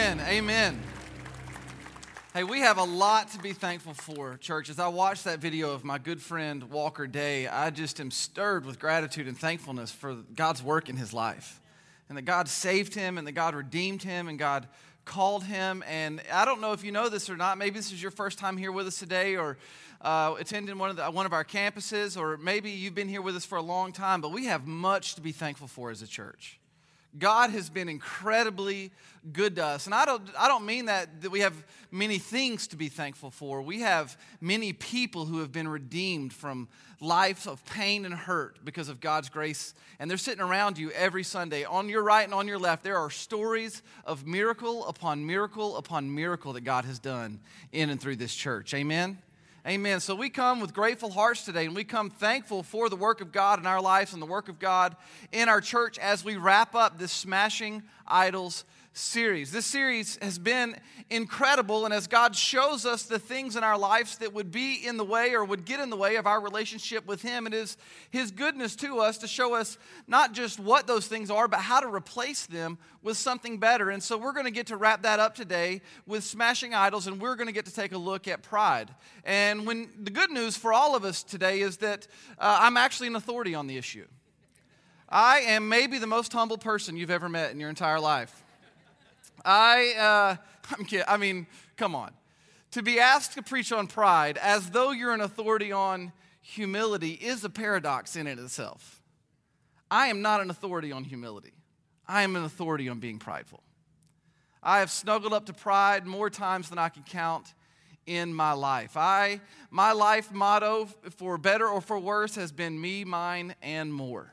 Amen. Amen. Hey, we have a lot to be thankful for, church. As I watched that video of my good friend Walker Day, I just am stirred with gratitude and thankfulness for God's work in his life. And that God saved him and that God redeemed him and God called him. And I don't know if you know this or not. Maybe this is your first time here with us today or uh, attending one of, the, one of our campuses, or maybe you've been here with us for a long time, but we have much to be thankful for as a church. God has been incredibly good to us. And I don't, I don't mean that, that we have many things to be thankful for. We have many people who have been redeemed from lives of pain and hurt because of God's grace. And they're sitting around you every Sunday. On your right and on your left, there are stories of miracle upon miracle upon miracle that God has done in and through this church. Amen? Amen. So we come with grateful hearts today, and we come thankful for the work of God in our lives and the work of God in our church as we wrap up this Smashing Idols series. This series has been incredible, and as God shows us the things in our lives that would be in the way or would get in the way of our relationship with Him, it is His goodness to us to show us not just what those things are, but how to replace them with something better. And so we're going to get to wrap that up today with smashing idols, and we're going to get to take a look at pride. And when the good news for all of us today is that uh, I'm actually an authority on the issue. I am maybe the most humble person you've ever met in your entire life. I, uh, I'm kidding. I mean, come on. To be asked to preach on pride as though you're an authority on humility is a paradox in it itself. I am not an authority on humility. I am an authority on being prideful. I have snuggled up to pride more times than I can count in my life. I my life motto for better or for worse has been me, mine and more.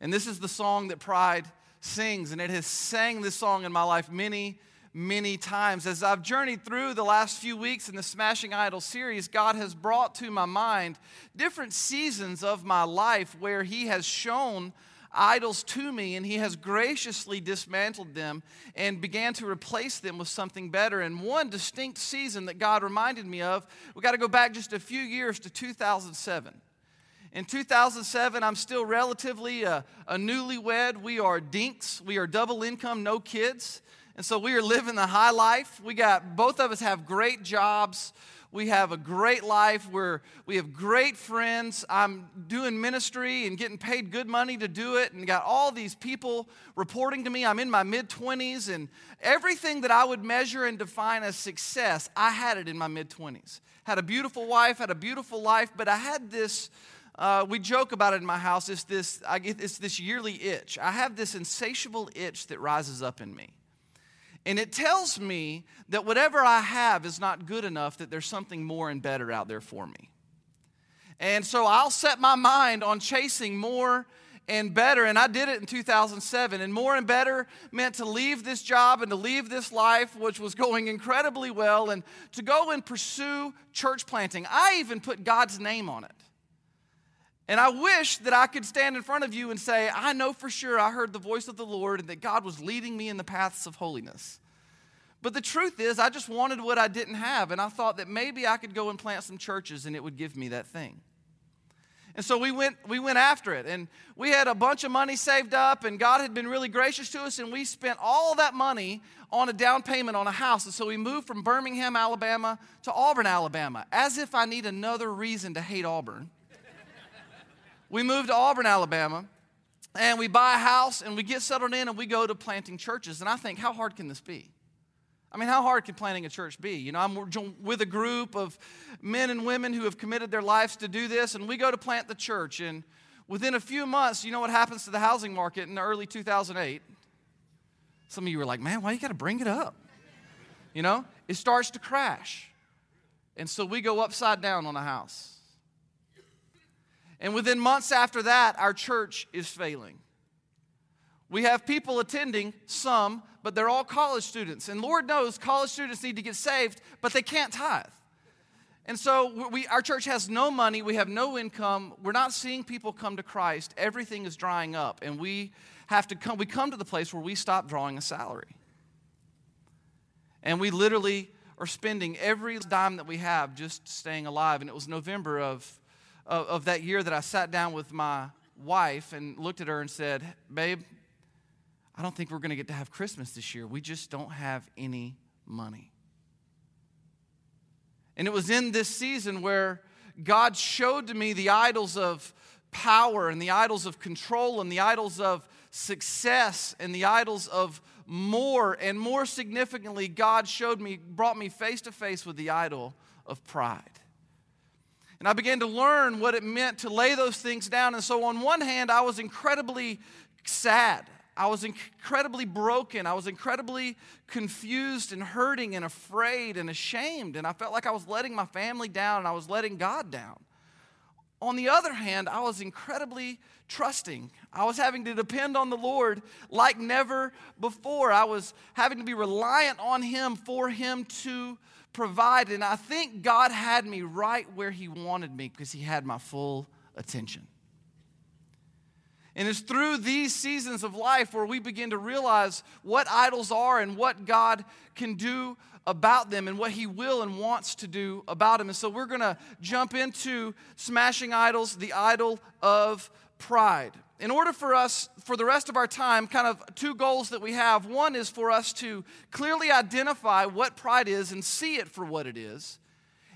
And this is the song that pride sings, and it has sang this song in my life many, many times. As I've journeyed through the last few weeks in the Smashing Idol series, God has brought to my mind different seasons of my life where He has shown idols to me and he has graciously dismantled them and began to replace them with something better and one distinct season that god reminded me of we got to go back just a few years to 2007 in 2007, I'm still relatively a, a newlywed. We are dinks. We are double income, no kids. And so we are living the high life. We got, both of us have great jobs. We have a great life. We're, we have great friends. I'm doing ministry and getting paid good money to do it, and got all these people reporting to me. I'm in my mid 20s, and everything that I would measure and define as success, I had it in my mid 20s. Had a beautiful wife, had a beautiful life, but I had this uh, we joke about it in my house. It's this, I get, it's this yearly itch. I have this insatiable itch that rises up in me. And it tells me that whatever I have is not good enough, that there's something more and better out there for me. And so I'll set my mind on chasing more and better. And I did it in 2007. And more and better meant to leave this job and to leave this life, which was going incredibly well, and to go and pursue church planting. I even put God's name on it. And I wish that I could stand in front of you and say, I know for sure I heard the voice of the Lord and that God was leading me in the paths of holiness. But the truth is, I just wanted what I didn't have, and I thought that maybe I could go and plant some churches and it would give me that thing. And so we went, we went after it, and we had a bunch of money saved up, and God had been really gracious to us, and we spent all that money on a down payment on a house. And so we moved from Birmingham, Alabama to Auburn, Alabama, as if I need another reason to hate Auburn we moved to Auburn, Alabama, and we buy a house and we get settled in and we go to planting churches. And I think, how hard can this be? I mean, how hard can planting a church be? You know, I'm with a group of men and women who have committed their lives to do this, and we go to plant the church. And within a few months, you know what happens to the housing market in the early 2008? Some of you were like, man, why you got to bring it up? You know, it starts to crash. And so we go upside down on a house. And within months after that, our church is failing. We have people attending, some, but they're all college students. And Lord knows college students need to get saved, but they can't tithe. And so we, our church has no money, we have no income, we're not seeing people come to Christ. Everything is drying up, and we have to come, we come to the place where we stop drawing a salary. And we literally are spending every dime that we have just staying alive. And it was November of of, of that year that I sat down with my wife and looked at her and said, Babe, I don't think we're going to get to have Christmas this year. We just don't have any money. And it was in this season where God showed to me the idols of power and the idols of control and the idols of success and the idols of more. And more significantly, God showed me, brought me face to face with the idol of pride. And I began to learn what it meant to lay those things down. And so, on one hand, I was incredibly sad. I was incredibly broken. I was incredibly confused and hurting and afraid and ashamed. And I felt like I was letting my family down and I was letting God down. On the other hand, I was incredibly trusting. I was having to depend on the Lord like never before. I was having to be reliant on Him for Him to provide. And I think God had me right where He wanted me because He had my full attention. And it's through these seasons of life where we begin to realize what idols are and what God can do about them and what He will and wants to do about them. And so we're going to jump into smashing idols, the idol of pride. In order for us, for the rest of our time, kind of two goals that we have. One is for us to clearly identify what pride is and see it for what it is.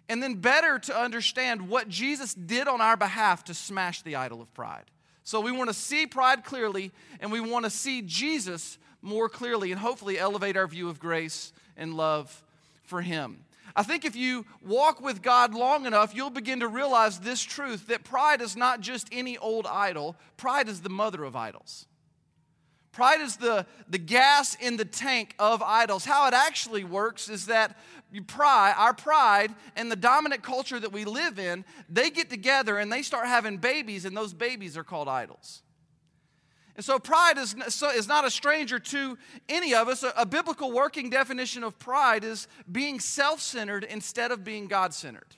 And then better to understand what Jesus did on our behalf to smash the idol of pride. So we want to see pride clearly and we want to see Jesus more clearly and hopefully elevate our view of grace and love for Him. I think if you walk with God long enough, you'll begin to realize this truth that pride is not just any old idol, pride is the mother of idols. Pride is the, the gas in the tank of idols. How it actually works is that pride, our pride and the dominant culture that we live in, they get together and they start having babies, and those babies are called idols. And so pride is, is not a stranger to any of us. A, a biblical working definition of pride is being self centered instead of being God centered.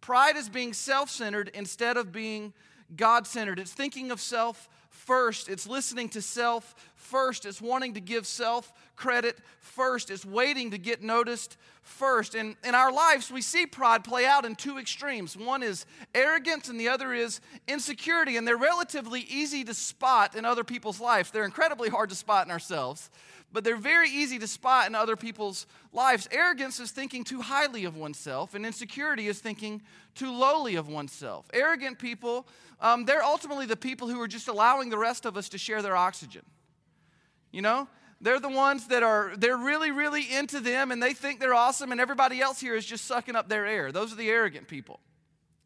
Pride is being self centered instead of being God centered. It's thinking of self first, it's listening to self first, it's wanting to give self credit first, it's waiting to get noticed first. And in our lives, we see pride play out in two extremes one is arrogance, and the other is insecurity. And they're relatively easy to spot in other people's lives. They're incredibly hard to spot in ourselves, but they're very easy to spot in other people's lives. Arrogance is thinking too highly of oneself, and insecurity is thinking too lowly of oneself. Arrogant people, um, they're ultimately the people who are just allowing the rest of us to share their oxygen. You know, they're the ones that are, they're really, really into them and they think they're awesome, and everybody else here is just sucking up their air. Those are the arrogant people.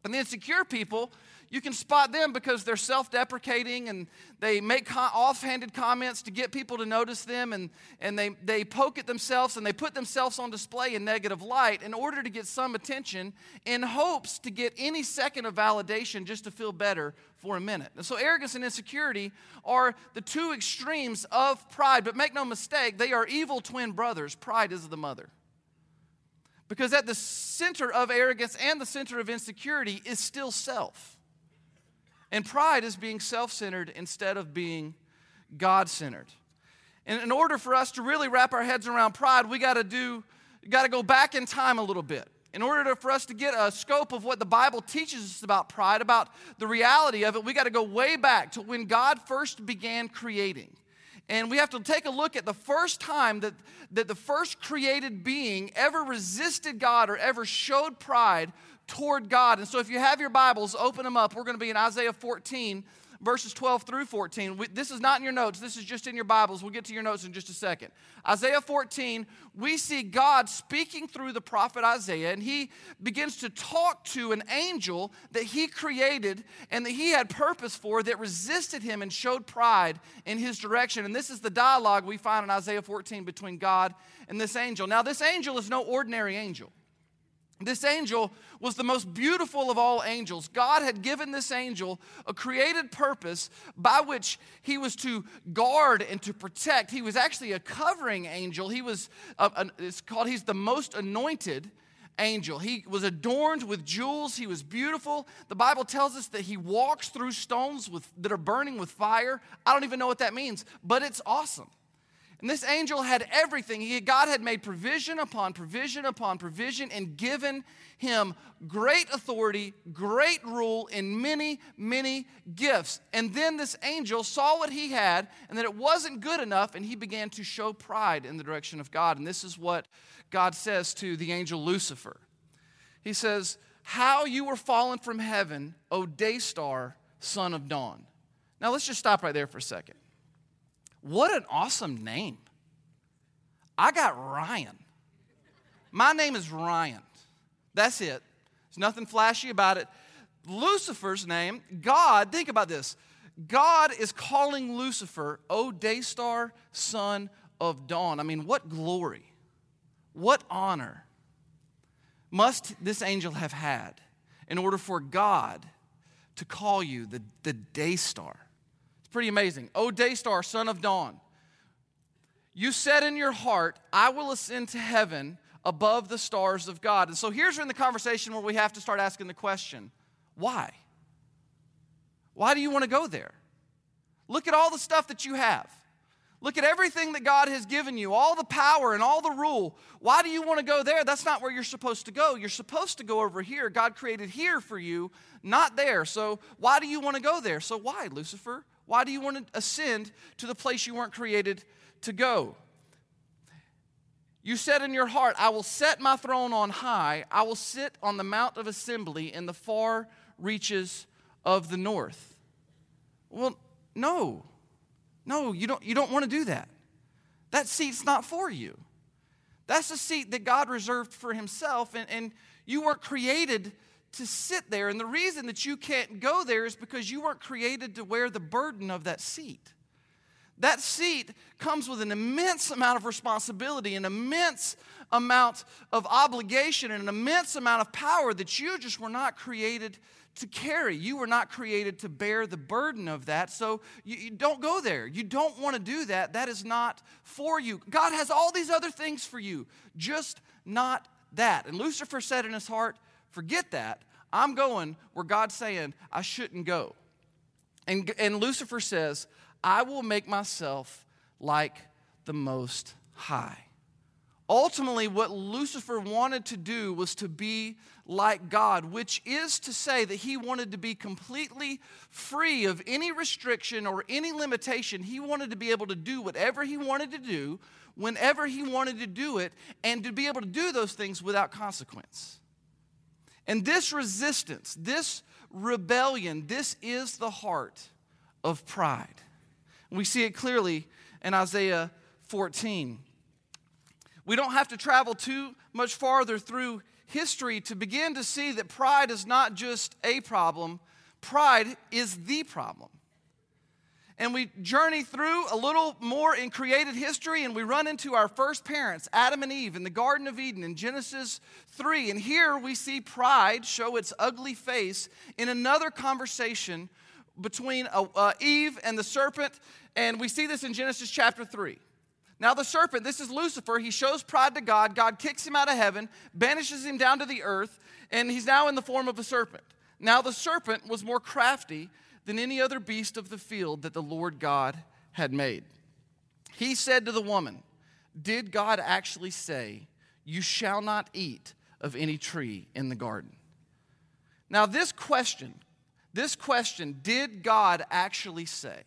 And the insecure people, you can spot them because they're self deprecating and they make offhanded comments to get people to notice them and, and they, they poke at themselves and they put themselves on display in negative light in order to get some attention in hopes to get any second of validation just to feel better for a minute. And so, arrogance and insecurity are the two extremes of pride, but make no mistake, they are evil twin brothers. Pride is the mother. Because at the center of arrogance and the center of insecurity is still self. And pride is being self centered instead of being God centered. And in order for us to really wrap our heads around pride, we got to do, got to go back in time a little bit. In order to, for us to get a scope of what the Bible teaches us about pride, about the reality of it, we got to go way back to when God first began creating. And we have to take a look at the first time that, that the first created being ever resisted God or ever showed pride toward God. And so if you have your Bibles, open them up. We're going to be in Isaiah 14, verses 12 through 14. We, this is not in your notes, this is just in your Bibles. We'll get to your notes in just a second. Isaiah 14, we see God speaking through the prophet Isaiah, and he begins to talk to an angel that he created and that he had purpose for that resisted him and showed pride in his direction. And this is the dialogue we find in Isaiah 14 between God and this angel. Now, this angel is no ordinary angel. This angel was the most beautiful of all angels. God had given this angel a created purpose by which he was to guard and to protect. He was actually a covering angel. He was, uh, a, a, it's called, he's the most anointed angel. He was adorned with jewels. He was beautiful. The Bible tells us that he walks through stones with, that are burning with fire. I don't even know what that means, but it's awesome. And this angel had everything. He, God had made provision upon provision upon provision and given him great authority, great rule, and many, many gifts. And then this angel saw what he had and that it wasn't good enough, and he began to show pride in the direction of God. And this is what God says to the angel Lucifer He says, How you were fallen from heaven, O day star, son of dawn. Now let's just stop right there for a second. What an awesome name. I got Ryan. My name is Ryan. That's it. There's nothing flashy about it. Lucifer's name, God, think about this. God is calling Lucifer, O day star, son of dawn. I mean, what glory, what honor must this angel have had in order for God to call you the, the day star? It's pretty amazing. O day star, son of dawn. You said in your heart, I will ascend to heaven above the stars of God. And so here's in the conversation where we have to start asking the question why? Why do you want to go there? Look at all the stuff that you have. Look at everything that God has given you, all the power and all the rule. Why do you want to go there? That's not where you're supposed to go. You're supposed to go over here. God created here for you, not there. So why do you want to go there? So why, Lucifer? Why do you want to ascend to the place you weren't created to go? You said in your heart, I will set my throne on high. I will sit on the Mount of Assembly in the far reaches of the north. Well, no. No, you don't, you don't want to do that. That seat's not for you. That's a seat that God reserved for Himself, and, and you weren't created to sit there. And the reason that you can't go there is because you weren't created to wear the burden of that seat. That seat comes with an immense amount of responsibility, an immense amount of obligation, and an immense amount of power that you just were not created to carry. You were not created to bear the burden of that. So you, you don't go there. You don't want to do that. That is not for you. God has all these other things for you, just not that. And Lucifer said in his heart, Forget that. I'm going where God's saying I shouldn't go. And, and Lucifer says, I will make myself like the Most High. Ultimately, what Lucifer wanted to do was to be like God, which is to say that he wanted to be completely free of any restriction or any limitation. He wanted to be able to do whatever he wanted to do, whenever he wanted to do it, and to be able to do those things without consequence. And this resistance, this rebellion, this is the heart of pride. We see it clearly in Isaiah 14. We don't have to travel too much farther through history to begin to see that pride is not just a problem, pride is the problem. And we journey through a little more in created history, and we run into our first parents, Adam and Eve, in the Garden of Eden in Genesis 3. And here we see pride show its ugly face in another conversation between uh, uh, Eve and the serpent, and we see this in Genesis chapter 3. Now, the serpent, this is Lucifer, he shows pride to God. God kicks him out of heaven, banishes him down to the earth, and he's now in the form of a serpent. Now, the serpent was more crafty than any other beast of the field that the Lord God had made. He said to the woman, Did God actually say, You shall not eat of any tree in the garden? Now, this question this question, did God actually say?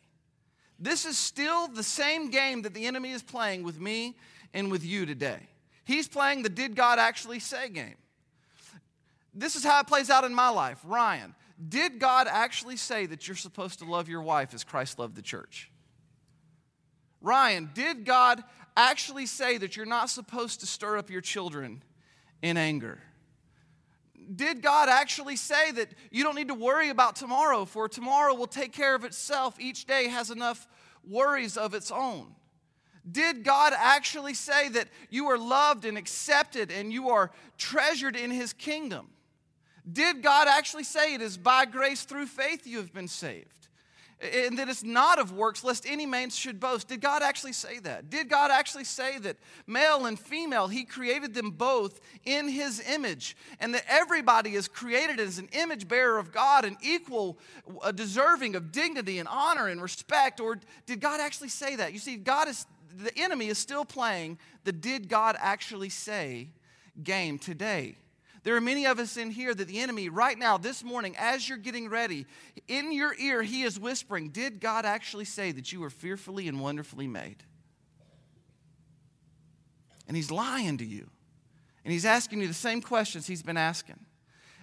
This is still the same game that the enemy is playing with me and with you today. He's playing the did God actually say game. This is how it plays out in my life. Ryan, did God actually say that you're supposed to love your wife as Christ loved the church? Ryan, did God actually say that you're not supposed to stir up your children in anger? did God actually say that you don't need to worry about tomorrow, for tomorrow will take care of itself? Each day has enough worries of its own. Did God actually say that you are loved and accepted and you are treasured in His kingdom? Did God actually say it is by grace through faith you have been saved? and that it's not of works, lest any man should boast. Did God actually say that? Did God actually say that male and female, He created them both in His image, and that everybody is created as an image bearer of God and equal, uh, deserving of dignity and honor and respect? Or did God actually say that? You see, God is the enemy is still playing the did God actually say game today. There are many of us in here that the enemy, right now, this morning, as you're getting ready, in your ear, he is whispering, Did God actually say that you were fearfully and wonderfully made? And he's lying to you. And he's asking you the same questions he's been asking.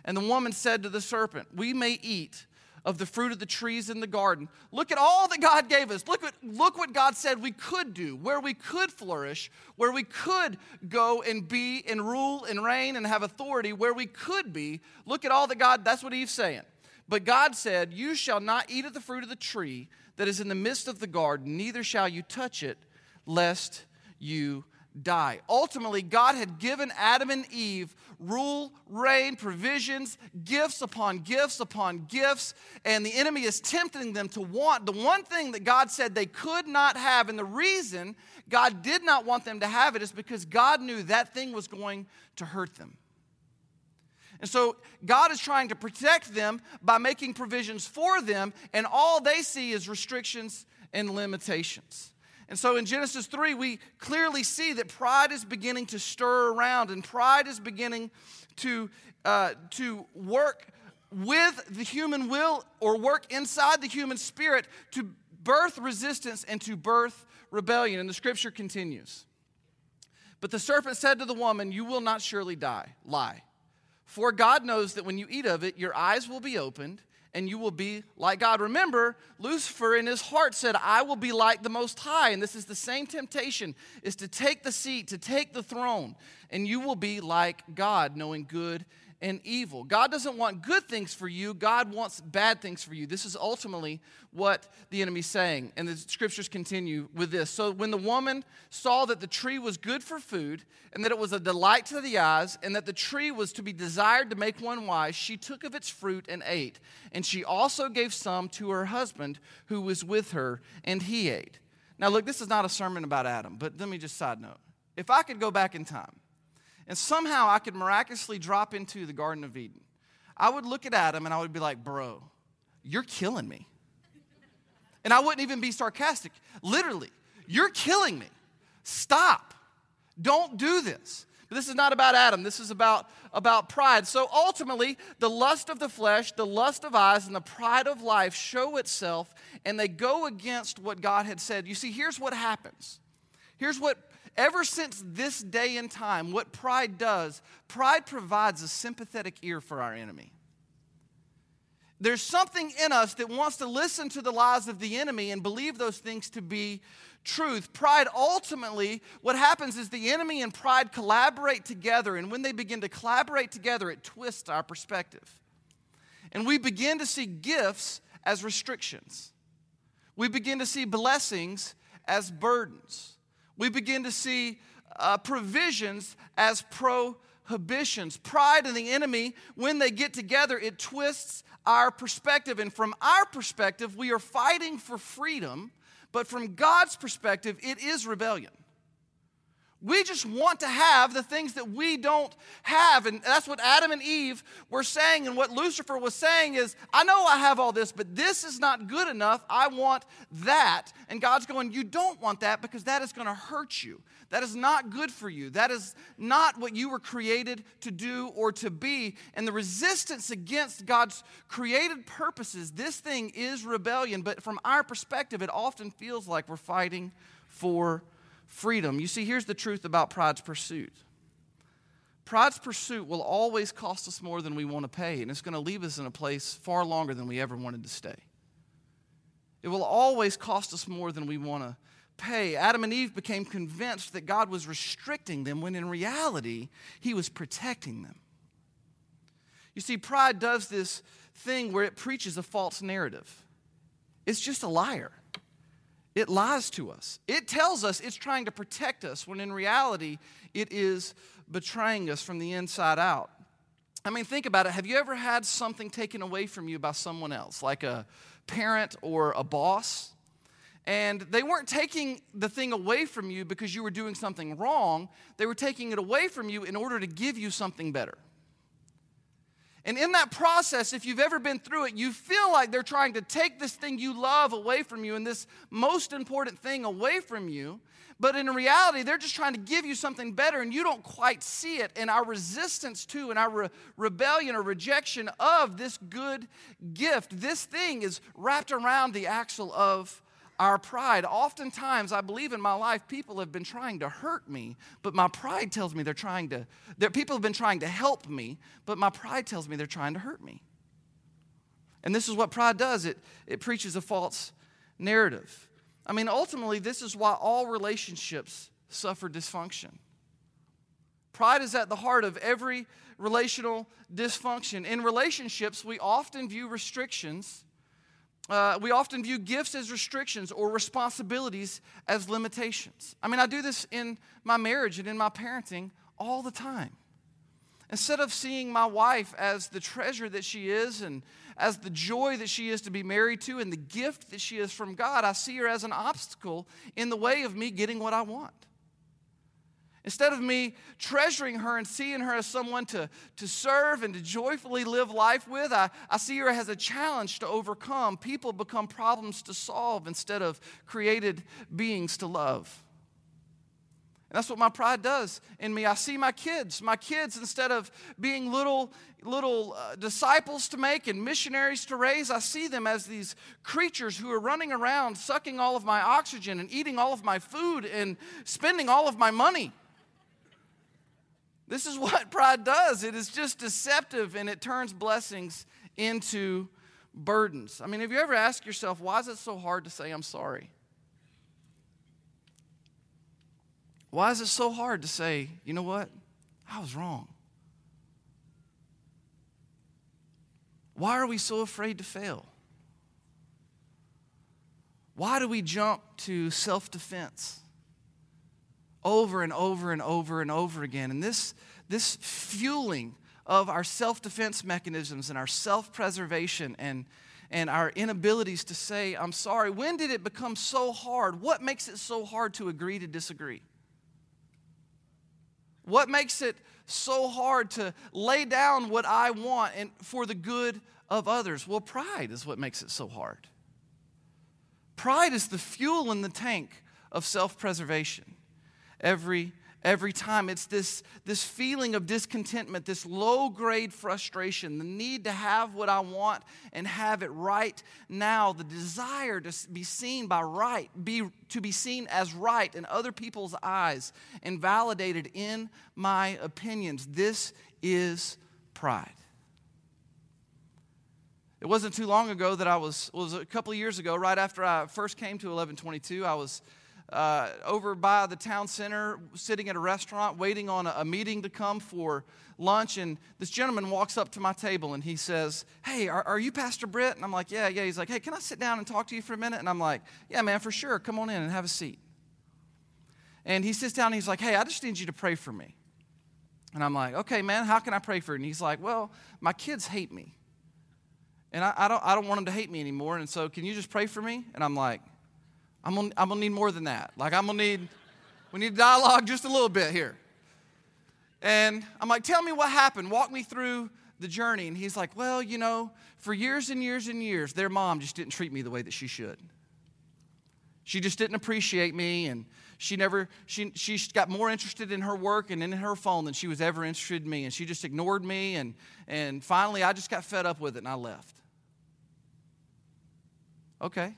And the woman said to the serpent, We may eat of the fruit of the trees in the garden. Look at all that God gave us. Look, at, look what God said we could do, where we could flourish, where we could go and be and rule and reign and have authority, where we could be. Look at all that God, that's what Eve's saying. But God said, You shall not eat of the fruit of the tree that is in the midst of the garden, neither shall you touch it, lest you die. Ultimately, God had given Adam and Eve rule, reign, provisions, gifts upon gifts upon gifts, and the enemy is tempting them to want the one thing that God said they could not have. And the reason God did not want them to have it is because God knew that thing was going to hurt them. And so God is trying to protect them by making provisions for them, and all they see is restrictions and limitations. And so in Genesis 3, we clearly see that pride is beginning to stir around, and pride is beginning to, uh, to work with the human will or work inside the human spirit to birth resistance and to birth rebellion. And the scripture continues. But the serpent said to the woman, You will not surely die. Lie. For God knows that when you eat of it, your eyes will be opened and you will be like God. Remember, Lucifer in his heart said, I will be like the Most High. And this is the same temptation, is to take the seat, to take the throne, and you will be like God, knowing good and evil. God doesn't want good things for you, God wants bad things for you. This is ultimately what the enemy's saying. And the scriptures continue with this. So when the woman saw that the tree was good for food, and that it was a delight to the eyes, and that the tree was to be desired to make one wise, she took of its fruit and ate. And she also gave some to her husband who was with her, and he ate. Now, look, this is not a sermon about Adam, but let me just side note. If I could go back in time, and somehow I could miraculously drop into the Garden of Eden, I would look at Adam and I would be like, bro, you're killing me. And I wouldn't even be sarcastic. Literally, you're killing me. Stop. Don't do this. But this is not about Adam. This is about, about pride. So ultimately, the lust of the flesh, the lust of eyes, and the pride of life show itself, and they go against what God had said. You see, here's what happens. Here's what Ever since this day and time, what pride does, pride provides a sympathetic ear for our enemy. There's something in us that wants to listen to the lies of the enemy and believe those things to be truth. Pride ultimately, what happens is the enemy and pride collaborate together, and when they begin to collaborate together, it twists our perspective. And we begin to see gifts as restrictions, we begin to see blessings as burdens we begin to see uh, provisions as prohibitions. Pride and the enemy, when they get together, it twists our perspective. And from our perspective, we are fighting for freedom, but from God's perspective, it is rebellion. We just want to have the things that we don't have. And that's what Adam and Eve were saying. And what Lucifer was saying is, I know I have all this, but this is not good enough. I want that. And God's going, You don't want that because that is going to hurt you. That is not good for you. That is not what you were created to do or to be. And the resistance against God's created purposes, this thing is rebellion. But from our perspective, it often feels like we're fighting for freedom. You see, here's the truth about pride's pursuit pride's pursuit will always cost us more than we want to pay, and it's going to leave us in a place far longer than we ever wanted to stay. It will always cost us more than we want to pay. Adam and Eve became convinced that God was restricting them when in reality, He was protecting them. You see, pride does this thing where it preaches a false narrative, it's just a liar. It lies to us. It tells us it's trying to protect us when in reality it is betraying us from the inside out. I mean, think about it. Have you ever had something taken away from you by someone else, like a parent or a boss? And they weren't taking the thing away from you because you were doing something wrong, they were taking it away from you in order to give you something better. And in that process, if you've ever been through it, you feel like they're trying to take this thing you love away from you and this most important thing away from you. But in reality, they're just trying to give you something better and you don't quite see it. And our resistance to and our re- rebellion or rejection of this good gift, this thing is wrapped around the axle of our pride. Oftentimes, I believe in my life, people have been trying to hurt me, but my pride tells me they're trying to, that people have been trying to help me, but my pride tells me they're trying to hurt me. And this is what pride does it, it preaches a false narrative. I mean, ultimately, this is why all relationships suffer dysfunction. Pride is at the heart of every relational dysfunction. In relationships, we often view restrictions uh, we often view gifts as restrictions or responsibilities as limitations. I mean, I do this in my marriage and in my parenting all the time. Instead of seeing my wife as the treasure that she is and as the joy that she is to be married to and the gift that she is from God, I see her as an obstacle in the way of me getting what I want. Instead of me treasuring her and seeing her as someone to, to serve and to joyfully live life with, I, I see her as a challenge to overcome. People become problems to solve instead of created beings to love. And that's what my pride does in me. I see my kids, my kids, instead of being little, little uh, disciples to make and missionaries to raise, I see them as these creatures who are running around, sucking all of my oxygen and eating all of my food and spending all of my money. This is what pride does it is just deceptive and it turns blessings into burdens. I mean, have you ever asked yourself, why is it so hard to say I'm sorry? Why is it so hard to say, you know what? I was wrong. Why are we so afraid to fail? Why do we jump to self defense? Over and over and over and over again. And this, this fueling of our self defense mechanisms and our self preservation and, and our inabilities to say, I'm sorry, when did it become so hard? What makes it so hard to agree to disagree? What makes it so hard to lay down what I want and for the good of others? Well, pride is what makes it so hard. Pride is the fuel in the tank of self preservation every every time. It's this this feeling of discontentment this low grade frustration the need to have what i want and have it right now the desire to be seen by right be to be seen as right in other people's eyes and validated in my opinions. This is pride. It wasn't too long ago that i was was a couple of years ago right after i first came to 1122 i was uh, over by the town center, sitting at a restaurant, waiting on a, a, meeting to come for lunch. And this gentleman walks up to my table and he says, Hey, are, are, you Pastor Britt? And I'm like, Yeah, yeah. He's like, Hey, can I sit down and talk to you for a minute? And I'm like, Yeah, man, for sure. Come on in and have a seat. And he sits down and he's like, Hey, I just need you to pray for me. And I'm like, Okay, man, how can I pray for you? And he's like, Well, my kids hate me. And I, I, don't, I don't want them to hate me anymore. And so, can you just pray for me? And I'm like, I'm gonna, I'm gonna need more than that. Like, I'm gonna need, we need dialogue just a little bit here. And I'm like, tell me what happened. Walk me through the journey. And he's like, well, you know, for years and years and years, their mom just didn't treat me the way that she should. She just didn't appreciate me, and she never, she, she got more interested in her work and in her phone than she was ever interested in me. And she just ignored me, and, and finally, I just got fed up with it and I left. Okay.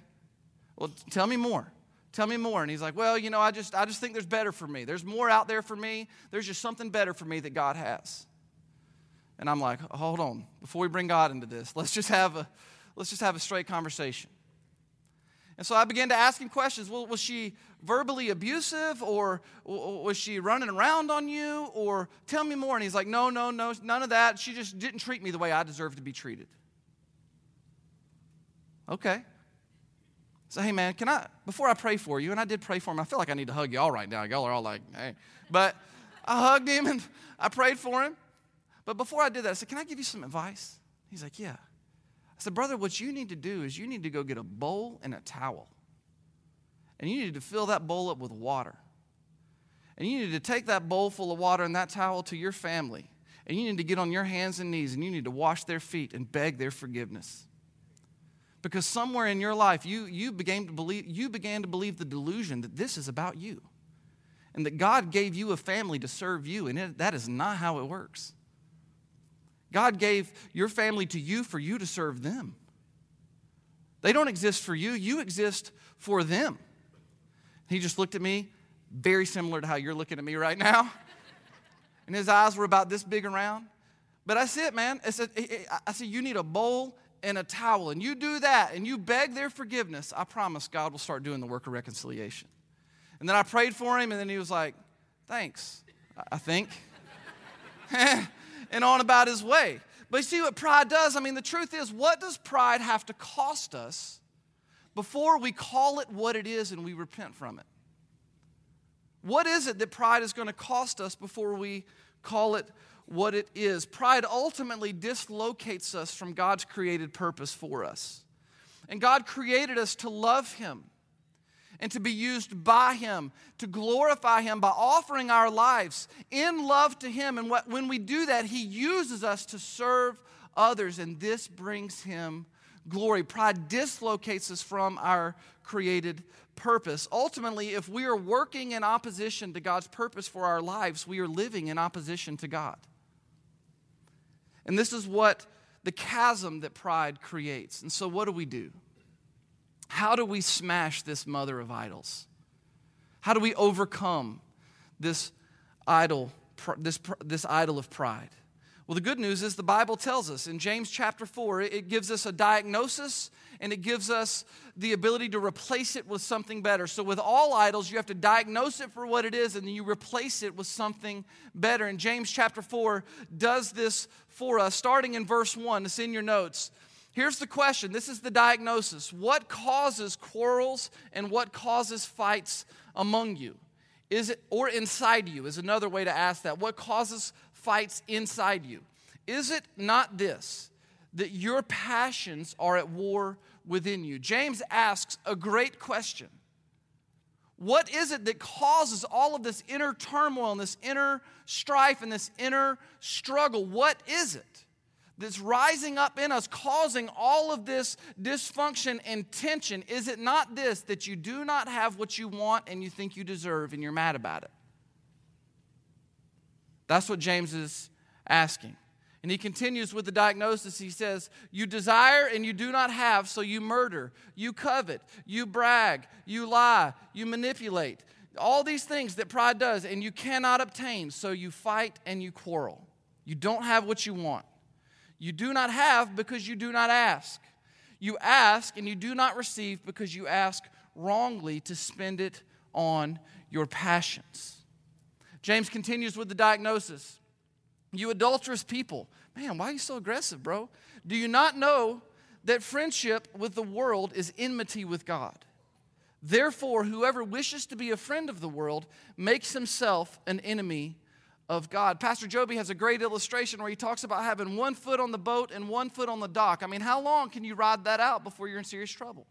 Well, tell me more. Tell me more. And he's like, Well, you know, I just I just think there's better for me. There's more out there for me. There's just something better for me that God has. And I'm like, hold on. Before we bring God into this, let's just have a let's just have a straight conversation. And so I began to ask him questions. Well, was she verbally abusive or was she running around on you? Or tell me more. And he's like, no, no, no, none of that. She just didn't treat me the way I deserve to be treated. Okay. So, hey, man, can I, before I pray for you, and I did pray for him, I feel like I need to hug y'all right now. Y'all are all like, hey. But I hugged him and I prayed for him. But before I did that, I said, can I give you some advice? He's like, yeah. I said, brother, what you need to do is you need to go get a bowl and a towel. And you need to fill that bowl up with water. And you need to take that bowl full of water and that towel to your family and you need to get on your hands and knees and you need to wash their feet and beg their forgiveness. Because somewhere in your life, you, you, began to believe, you began to believe the delusion that this is about you and that God gave you a family to serve you, and it, that is not how it works. God gave your family to you for you to serve them. They don't exist for you, you exist for them. He just looked at me, very similar to how you're looking at me right now. And his eyes were about this big around. But I said, man, I said, I said, you need a bowl and a towel, and you do that, and you beg their forgiveness. I promise God will start doing the work of reconciliation. And then I prayed for him, and then he was like, thanks, I think. and on about his way. But you see what pride does? I mean, the truth is, what does pride have to cost us before we call it what it is and we repent from it? What is it that pride is going to cost us before we call it what it is? Pride ultimately dislocates us from God's created purpose for us. And God created us to love Him and to be used by Him, to glorify Him by offering our lives in love to Him. And when we do that, He uses us to serve others, and this brings Him glory. Pride dislocates us from our created purpose. Ultimately, if we are working in opposition to God's purpose for our lives, we are living in opposition to God. And this is what the chasm that pride creates. And so, what do we do? How do we smash this mother of idols? How do we overcome this idol, this, this idol of pride? Well, the good news is the Bible tells us in James chapter 4, it gives us a diagnosis and it gives us the ability to replace it with something better. So, with all idols, you have to diagnose it for what it is and then you replace it with something better. And James chapter 4 does this for us, starting in verse 1. It's in your notes. Here's the question this is the diagnosis. What causes quarrels and what causes fights among you? Is it, or inside you, is another way to ask that. What causes fights inside you? Is it not this, that your passions are at war within you? James asks a great question. What is it that causes all of this inner turmoil and this inner strife and this inner struggle? What is it? that's rising up in us, causing all of this dysfunction and tension? Is it not this that you do not have what you want and you think you deserve and you're mad about it? That's what James is asking. And he continues with the diagnosis. He says, You desire and you do not have, so you murder, you covet, you brag, you lie, you manipulate. All these things that pride does, and you cannot obtain, so you fight and you quarrel. You don't have what you want. You do not have because you do not ask. You ask and you do not receive because you ask wrongly to spend it on your passions. James continues with the diagnosis. You adulterous people. Man, why are you so aggressive, bro? Do you not know that friendship with the world is enmity with God? Therefore, whoever wishes to be a friend of the world makes himself an enemy of God. Pastor Joby has a great illustration where he talks about having one foot on the boat and one foot on the dock. I mean, how long can you ride that out before you're in serious trouble?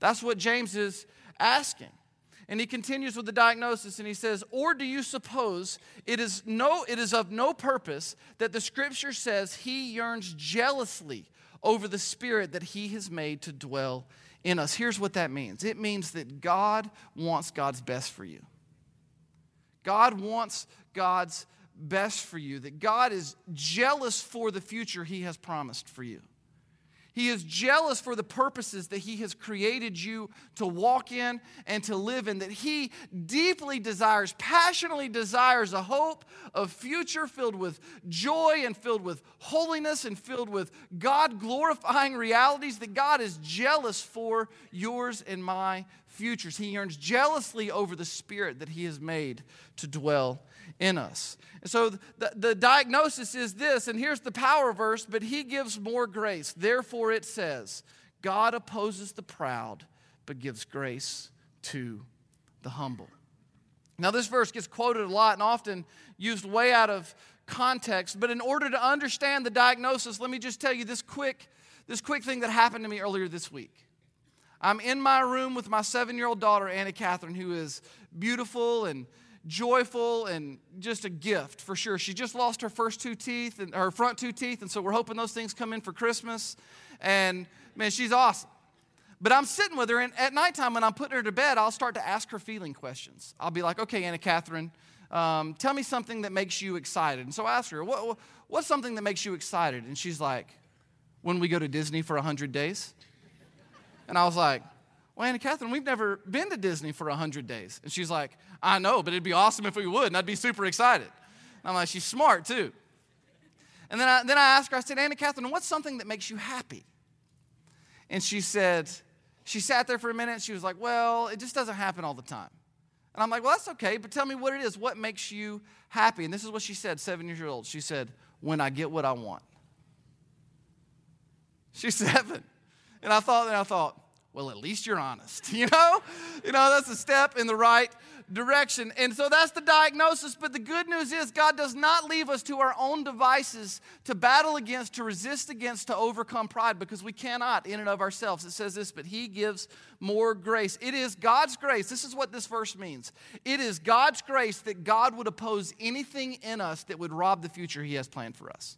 That's what James is asking. And he continues with the diagnosis and he says, Or do you suppose it is, no, it is of no purpose that the scripture says he yearns jealously over the spirit that he has made to dwell in us? Here's what that means it means that God wants God's best for you. God wants God's best for you, that God is jealous for the future He has promised for you. He is jealous for the purposes that He has created you to walk in and to live in, that He deeply desires, passionately desires a hope of future filled with joy and filled with holiness and filled with God glorifying realities, that God is jealous for yours and my futures. He yearns jealously over the spirit that He has made to dwell in us. And so the, the diagnosis is this, and here's the power verse, but he gives more grace. Therefore, it says, God opposes the proud, but gives grace to the humble. Now, this verse gets quoted a lot and often used way out of context, but in order to understand the diagnosis, let me just tell you this quick, this quick thing that happened to me earlier this week. I'm in my room with my seven year old daughter, Anna Catherine, who is beautiful and joyful and just a gift for sure. She just lost her first two teeth and her front two teeth, and so we're hoping those things come in for Christmas. And man, she's awesome. But I'm sitting with her, and at nighttime when I'm putting her to bed, I'll start to ask her feeling questions. I'll be like, okay, Anna Catherine, um, tell me something that makes you excited. And so I ask her, what, what's something that makes you excited? And she's like, when we go to Disney for 100 days. And I was like, well, Anna Catherine, we've never been to Disney for 100 days. And she's like, I know, but it'd be awesome if we would, and I'd be super excited. And I'm like, she's smart too. And then I, then I asked her, I said, Anna Catherine, what's something that makes you happy? And she said, she sat there for a minute. She was like, Well, it just doesn't happen all the time. And I'm like, Well, that's okay, but tell me what it is. What makes you happy? And this is what she said, seven years old. She said, When I get what I want. She's seven. And I thought, and I thought, well, at least you're honest. You know? You know, that's a step in the right direction. And so that's the diagnosis. But the good news is, God does not leave us to our own devices to battle against, to resist against, to overcome pride because we cannot in and of ourselves. It says this, but He gives more grace. It is God's grace. This is what this verse means. It is God's grace that God would oppose anything in us that would rob the future He has planned for us.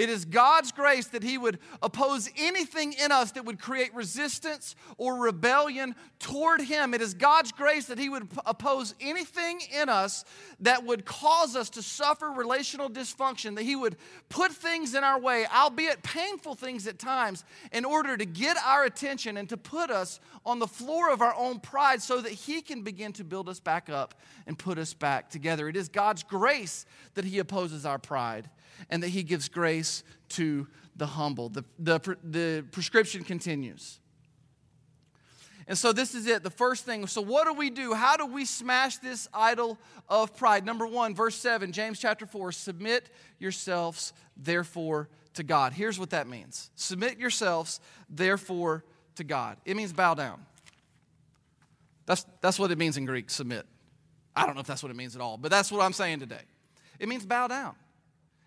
It is God's grace that He would oppose anything in us that would create resistance or rebellion toward Him. It is God's grace that He would oppose anything in us that would cause us to suffer relational dysfunction, that He would put things in our way, albeit painful things at times, in order to get our attention and to put us on the floor of our own pride so that He can begin to build us back up and put us back together. It is God's grace that He opposes our pride and that he gives grace to the humble. The, the, the prescription continues. And so this is it, the first thing. So, what do we do? How do we smash this idol of pride? Number one, verse 7, James chapter 4 submit yourselves, therefore, to God. Here's what that means submit yourselves, therefore, to God. It means bow down. That's, that's what it means in Greek, submit. I don't know if that's what it means at all, but that's what I'm saying today. It means bow down.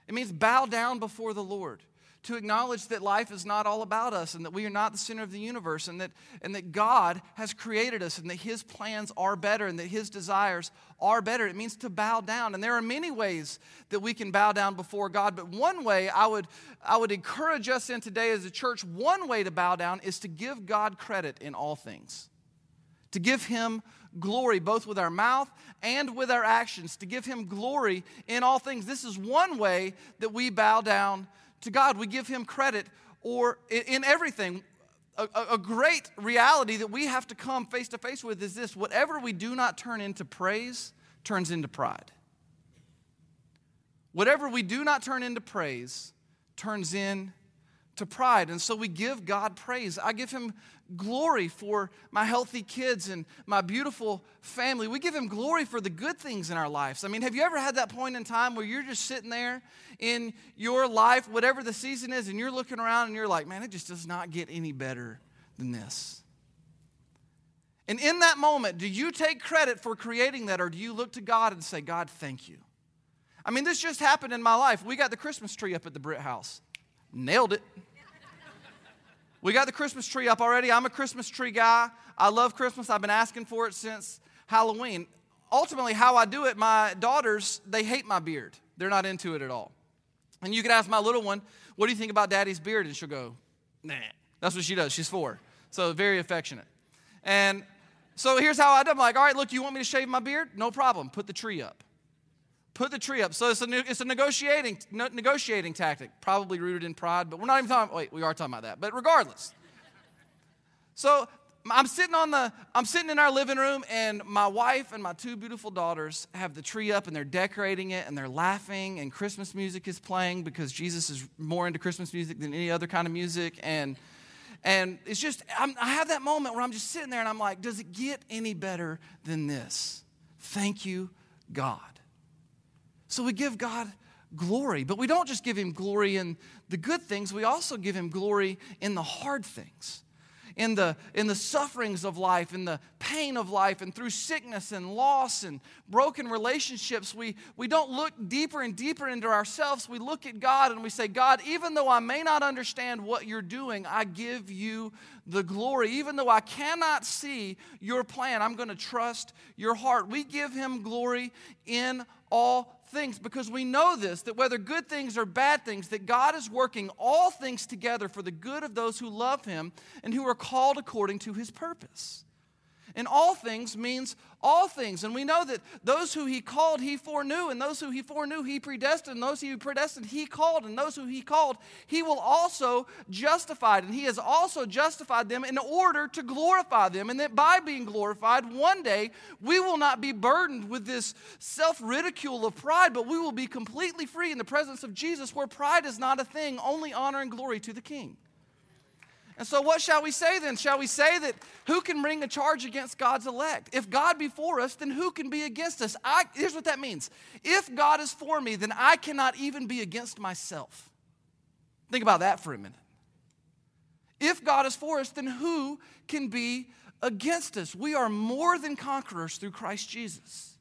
It means bow down before the Lord, to acknowledge that life is not all about us and that we are not the center of the universe and that, and that God has created us and that His plans are better and that His desires are better. It means to bow down. And there are many ways that we can bow down before God, but one way I would, I would encourage us in today as a church, one way to bow down is to give God credit in all things, to give Him glory both with our mouth and with our actions, to give Him glory in all things. This is one way that we bow down to God. We give Him credit or in everything. A, a, great reality that we have to come face to face with is this whatever we do not turn into praise turns into pride. Whatever we do not turn into praise turns into pride. And so we give God praise. I give Him glory for my healthy kids and my beautiful family. We give Him glory for the good things in our lives. I mean, have you ever had that point in time where you're just sitting there in your life, whatever the season is, and you're looking around and you're like, man, it just does not get any better than this? And in that moment, do you take credit for creating that or do you look to God and say, God, thank you? I mean, this just happened in my life. We got the Christmas tree up at the Britt house. Nailed it. We got the Christmas tree up already. I'm a Christmas tree guy. I love Christmas. I've been asking for it since Halloween. Ultimately, how I do it, my daughters, they hate my beard. They're not into it at all. And you can ask my little one, What do you think about daddy's beard? And she'll go, Nah. That's what she does. She's four. So very affectionate. And so here's how I do it. I'm like, All right, look, you want me to shave my beard? No problem. Put the tree up. Put the tree up. So it's a, it's a negotiating, negotiating tactic, probably rooted in pride, but we're not even talking, wait, we are talking about that. But regardless. So I'm sitting on the, I'm sitting in our living room, and my wife and my two beautiful daughters have the tree up and they're decorating it and they're laughing, and Christmas music is playing because Jesus is more into Christmas music than any other kind of music. And and it's just, I'm, I have that moment where I'm just sitting there and I'm like, does it get any better than this? Thank you, God. So we give God glory, but we don't just give Him glory in the good things, we also give Him glory in the hard things. in the, in the sufferings of life, in the pain of life, and through sickness and loss and broken relationships, we, we don't look deeper and deeper into ourselves. We look at God and we say, God, even though I may not understand what you're doing, I give you the glory. Even though I cannot see your plan, I'm going to trust your heart. We give him glory in all things because we know this that whether good things or bad things, that God is working all things together for the good of those who love Him and who are called according to His purpose. And all things means all things. And we know that those who he called, he foreknew, and those who he foreknew, he predestined, and those who he predestined, he called, and those who he called, he will also justify. And he has also justified them in order to glorify them. And that by being glorified, one day we will not be burdened with this self ridicule of pride, but we will be completely free in the presence of Jesus, where pride is not a thing, only honor and glory to the King. And so, what shall we say then? Shall we say that who can bring a charge against God's elect? If God be for us, then who can be against us? I, here's what that means if God is for me, then I cannot even be against myself. Think about that for a minute. If God is for us, then who can be against us? We are more than conquerors through Christ Jesus.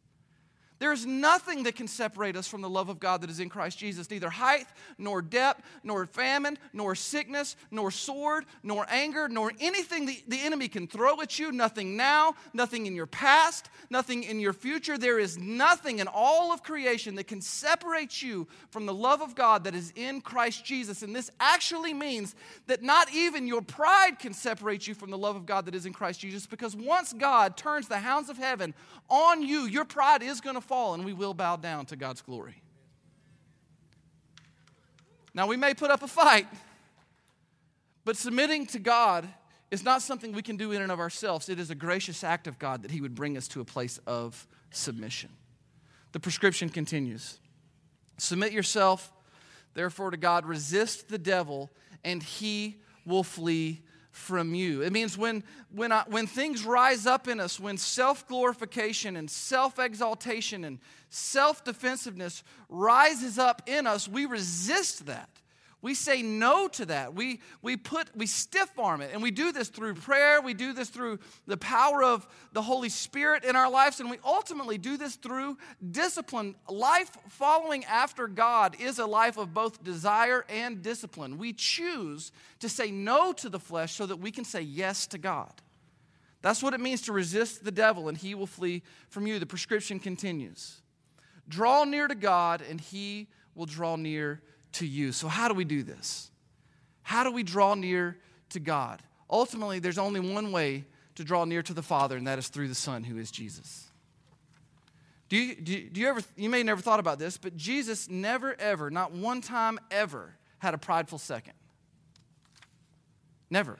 There is nothing that can separate us from the love of God that is in Christ Jesus, neither height, nor depth, nor famine, nor sickness, nor sword, nor anger, nor anything the, the enemy can throw at you. Nothing now, nothing in your past, nothing in your future. There is nothing in all of creation that can separate you from the love of God that is in Christ Jesus. And this actually means that not even your pride can separate you from the love of God that is in Christ Jesus, because once God turns the hounds of heaven on you, your pride is going to fall and we will bow down to God's glory. Now, we may put up a fight, but submitting to God is not something we can do in and of ourselves. It is a gracious act of God that He would bring us to a place of submission. The prescription continues Submit yourself, therefore, to God, resist the devil, and he will flee from you. It means when, when, I, when things rise up in us, when self glorification and self exaltation and self defensiveness rises up in us, we resist that. We say no to that. We, we put we stiff arm it. And we do this through prayer. We do this through the power of the Holy Spirit in our lives. And we ultimately do this through discipline. Life following after God is a life of both desire and discipline. We choose to say no to the flesh so that we can say yes to God. That's what it means to resist the devil, and he will flee from you. The prescription continues. Draw near to God, and he will draw near to you. So, how do we do this? How do we draw near to God? Ultimately, there's only one way to draw near to the Father, and that is through the Son, who is Jesus. Do you, do you, do you ever, you may never thought about this, but Jesus never, ever, not one time ever, had a prideful second. Never.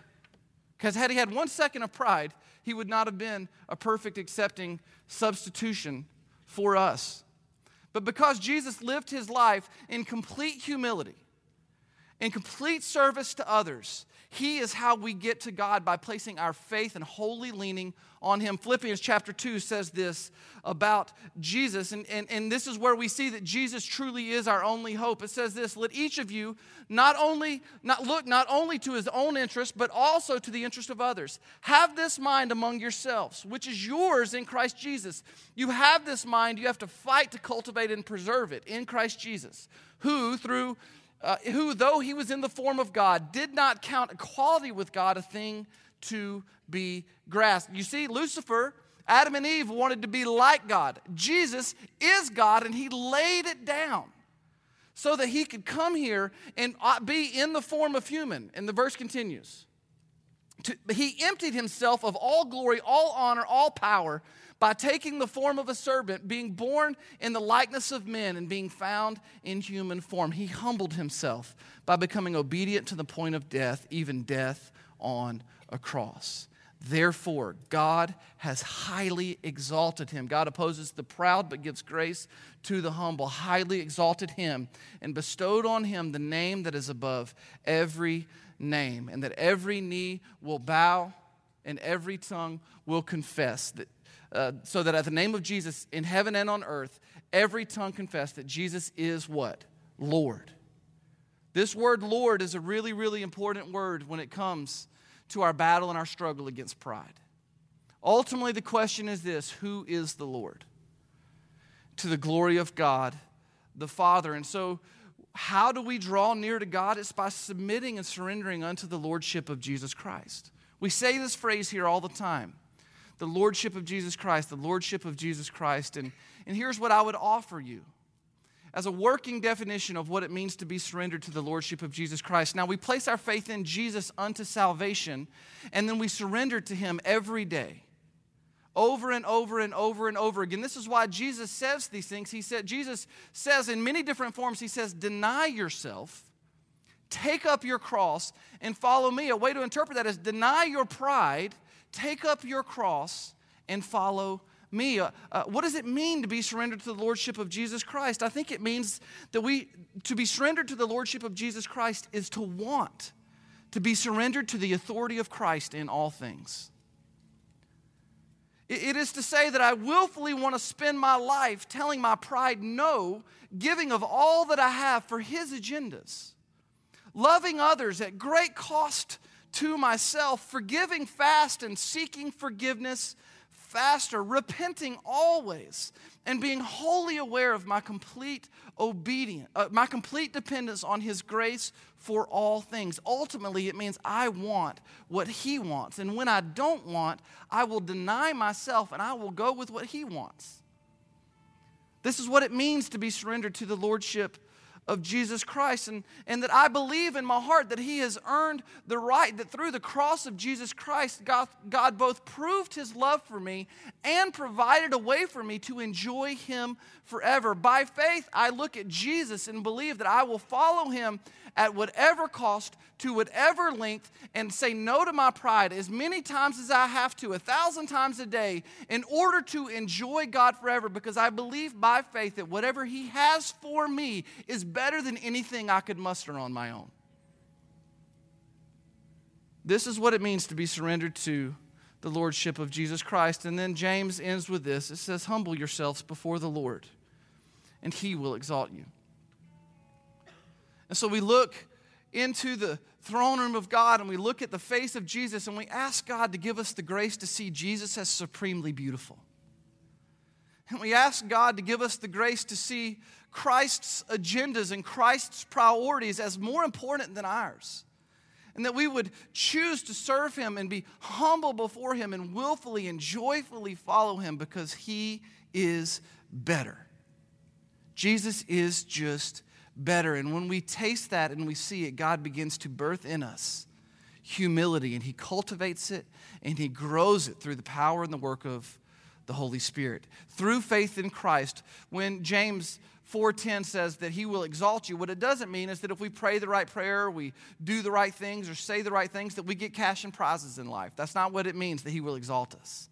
Because had he had one second of pride, he would not have been a perfect, accepting substitution for us. But because Jesus lived his life in complete humility, in complete service to others, he is how we get to God by placing our faith and wholly leaning on Him. Philippians chapter 2 says this about Jesus, and, and, and this is where we see that Jesus truly is our only hope. It says this Let each of you not only not look not only to his own interest, but also to the interest of others. Have this mind among yourselves, which is yours in Christ Jesus. You have this mind, you have to fight to cultivate and preserve it in Christ Jesus, who through uh, who, though he was in the form of God, did not count equality with God a thing to be grasped. You see, Lucifer, Adam and Eve wanted to be like God. Jesus is God, and he laid it down so that he could come here and uh, be in the form of human. And the verse continues. He emptied himself of all glory, all honor, all power by taking the form of a servant, being born in the likeness of men, and being found in human form. He humbled himself by becoming obedient to the point of death, even death on a cross. Therefore, God has highly exalted him. God opposes the proud but gives grace to the humble, highly exalted him, and bestowed on him the name that is above every name, and that every knee will bow and every tongue will confess that uh, so that at the name of Jesus in heaven and on earth, every tongue confess that Jesus is what? Lord. This word Lord is a really, really important word when it comes to our battle and our struggle against pride. Ultimately, the question is this Who is the Lord? To the glory of God the Father. And so, how do we draw near to God? It's by submitting and surrendering unto the Lordship of Jesus Christ. We say this phrase here all the time the Lordship of Jesus Christ, the Lordship of Jesus Christ. And, and here's what I would offer you as a working definition of what it means to be surrendered to the Lordship of Jesus Christ. Now, we place our faith in Jesus unto salvation, and then we surrender to Him every day over and over and over and over again. This is why Jesus says these things. He said, Jesus says in many different forms, He says, deny yourself, take up your cross, and follow me. A way to interpret that is deny your pride, take up your cross, and follow me. Uh, uh, what does it mean to be surrendered to the Lordship of Jesus Christ? I think it means that we, to be surrendered to the Lordship of Jesus Christ is to want to be surrendered to the authority of Christ in all things. It is to say that I willfully want to spend my life telling my pride no, giving of all that I have for His agendas, loving others at great cost to myself, forgiving fast and seeking forgiveness faster, repenting always, and being wholly aware of my complete obedience, uh, my complete dependence on His grace for all things. Ultimately, it means I want what He wants. And when I don't want, I will deny myself and I will go with what He wants. This is what it means to be surrendered to the Lordship of Jesus Christ, and, and that I believe in my heart that He has earned the right, that through the cross of Jesus Christ, God, God both proved His love for me and provided a way for me to enjoy Him forever. By faith, I look at Jesus and believe that I will follow Him at whatever cost, to whatever length, and say no to my pride as many times as I have to, a thousand times a day, in order to enjoy God forever, because I believe by faith that whatever He has for me is better than anything I could muster on my own. This is what it means to be surrendered to the Lordship of Jesus Christ. And then James ends with this it says, Humble yourselves before the Lord, and He will exalt you. And so we look into the throne room of God and we look at the face of Jesus and we ask God to give us the grace to see Jesus as supremely beautiful. And we ask God to give us the grace to see Christ's agendas and Christ's priorities as more important than ours. And that we would choose to serve Him and be humble before Him and willfully and joyfully follow Him because He is better. Jesus is just better. And when we taste that and we see it, God begins to birth in us humility and He cultivates it and He grows it through the power and the work of the Holy Spirit. Through faith in Christ, when James 4:10 says that he will exalt you. What it doesn't mean is that if we pray the right prayer, we do the right things or say the right things that we get cash and prizes in life. That's not what it means that he will exalt us.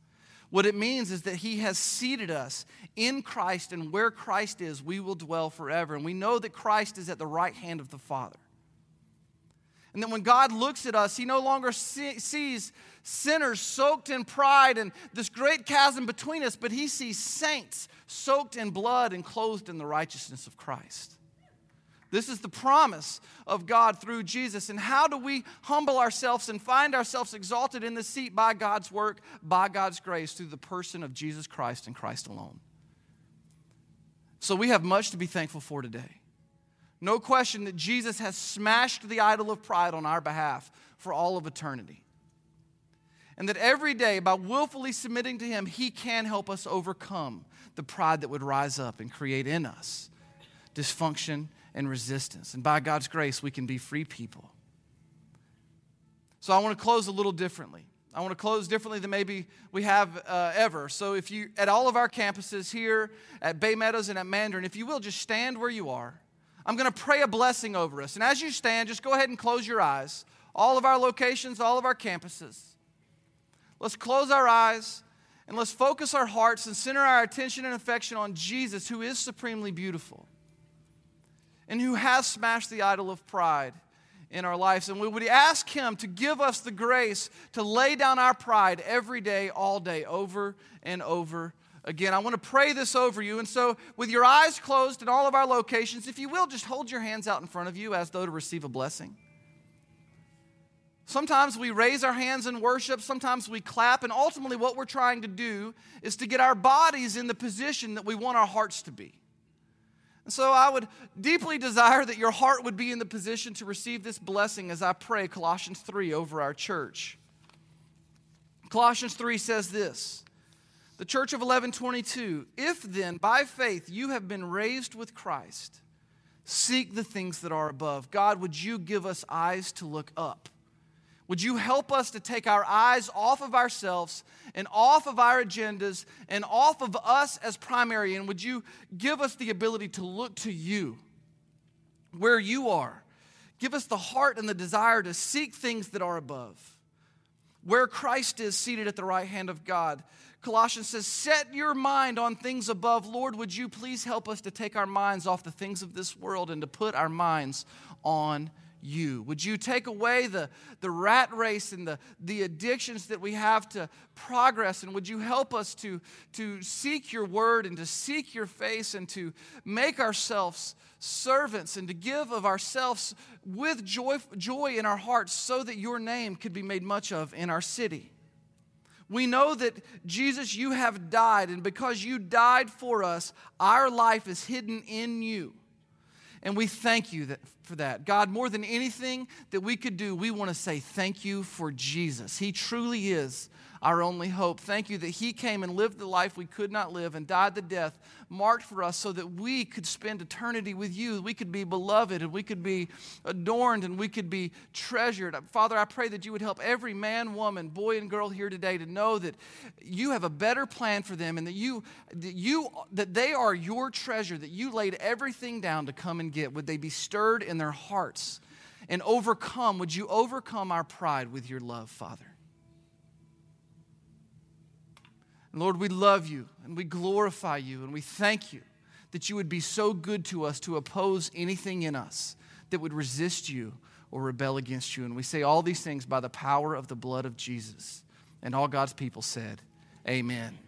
What it means is that He has seated us in Christ, and where Christ is, we will dwell forever. And we know that Christ is at the right hand of the Father. And that when God looks at us, He no longer see, sees sinners soaked in pride and this great chasm between us, but He sees saints soaked in blood and clothed in the righteousness of Christ. This is the promise of God through Jesus. And how do we humble ourselves and find ourselves exalted in the seat by God's work, by God's grace, through the person of Jesus Christ and Christ alone? So we have much to be thankful for today. No question that Jesus has smashed the idol of pride on our behalf for all of eternity. And that every day, by willfully submitting to Him, He can help us overcome the pride that would rise up and create in us dysfunction and resistance. And by God's grace, we can be free people. So I want to close a little differently. I want to close differently than maybe we have uh, ever. So, if you, at all of our campuses here at Bay Meadows and at Mandarin, if you will just stand where you are, I'm going to pray a blessing over us. And as you stand, just go ahead and close your eyes. All of our locations, all of our campuses. Let's close our eyes and let's focus our hearts and center our attention and affection on Jesus, who is supremely beautiful and who has smashed the idol of pride in our lives. And we would ask Him to give us the grace to lay down our pride every day, all day, over and over again. I want to pray this over you. And so, with your eyes closed in all of our locations, if you will, just hold your hands out in front of you as though to receive a blessing. Sometimes we raise our hands in worship, sometimes we clap, and ultimately, what we're trying to do is to get our bodies in the position that we want our hearts to be. And so, I would deeply desire that your heart would be in the position to receive this blessing as I pray Colossians 3 over our church. Colossians 3 says this The church of 1122, if then by faith you have been raised with Christ, seek the things that are above. God, would you give us eyes to look up? Would you help us to take our eyes off of ourselves and off of our agendas and off of us as primary? And would you give us the ability to look to you where you are? Give us the heart and the desire to seek things that are above, where Christ is seated at the right hand of God. Colossians says, Set your mind on things above. Lord, would you please help us to take our minds off the things of this world and to put our minds on you? Would you take away the, the rat race and the, the addictions that we have to progress? And would you help us to, to seek your word and to seek your face and to make ourselves servants and to give of ourselves with joy, joy in our hearts so that your name could be made much of in our city? We know that Jesus, you have died, and because you died for us, our life is hidden in you. And we thank you that, for that. God, more than anything that we could do, we want to say thank you for Jesus. He truly is our only hope. Thank you that He came and lived the life we could not live and died the death marked for us so that we could spend eternity with you. We could be beloved and we could be adorned and we could be treasured. Father, I pray that you would help every man, woman, boy, and girl here today to know that you have a better plan for them and that you, that you that they are your treasure, that you laid everything down to come and get. Would they be stirred in their hearts and overcome? Would you overcome our pride with your love, Father? And Lord, we love you and we glorify you and we thank you that you would be so good to us to oppose anything in us that would resist you or rebel against you. And we say all these things by the power of the blood of Jesus. And all God's people said, Amen.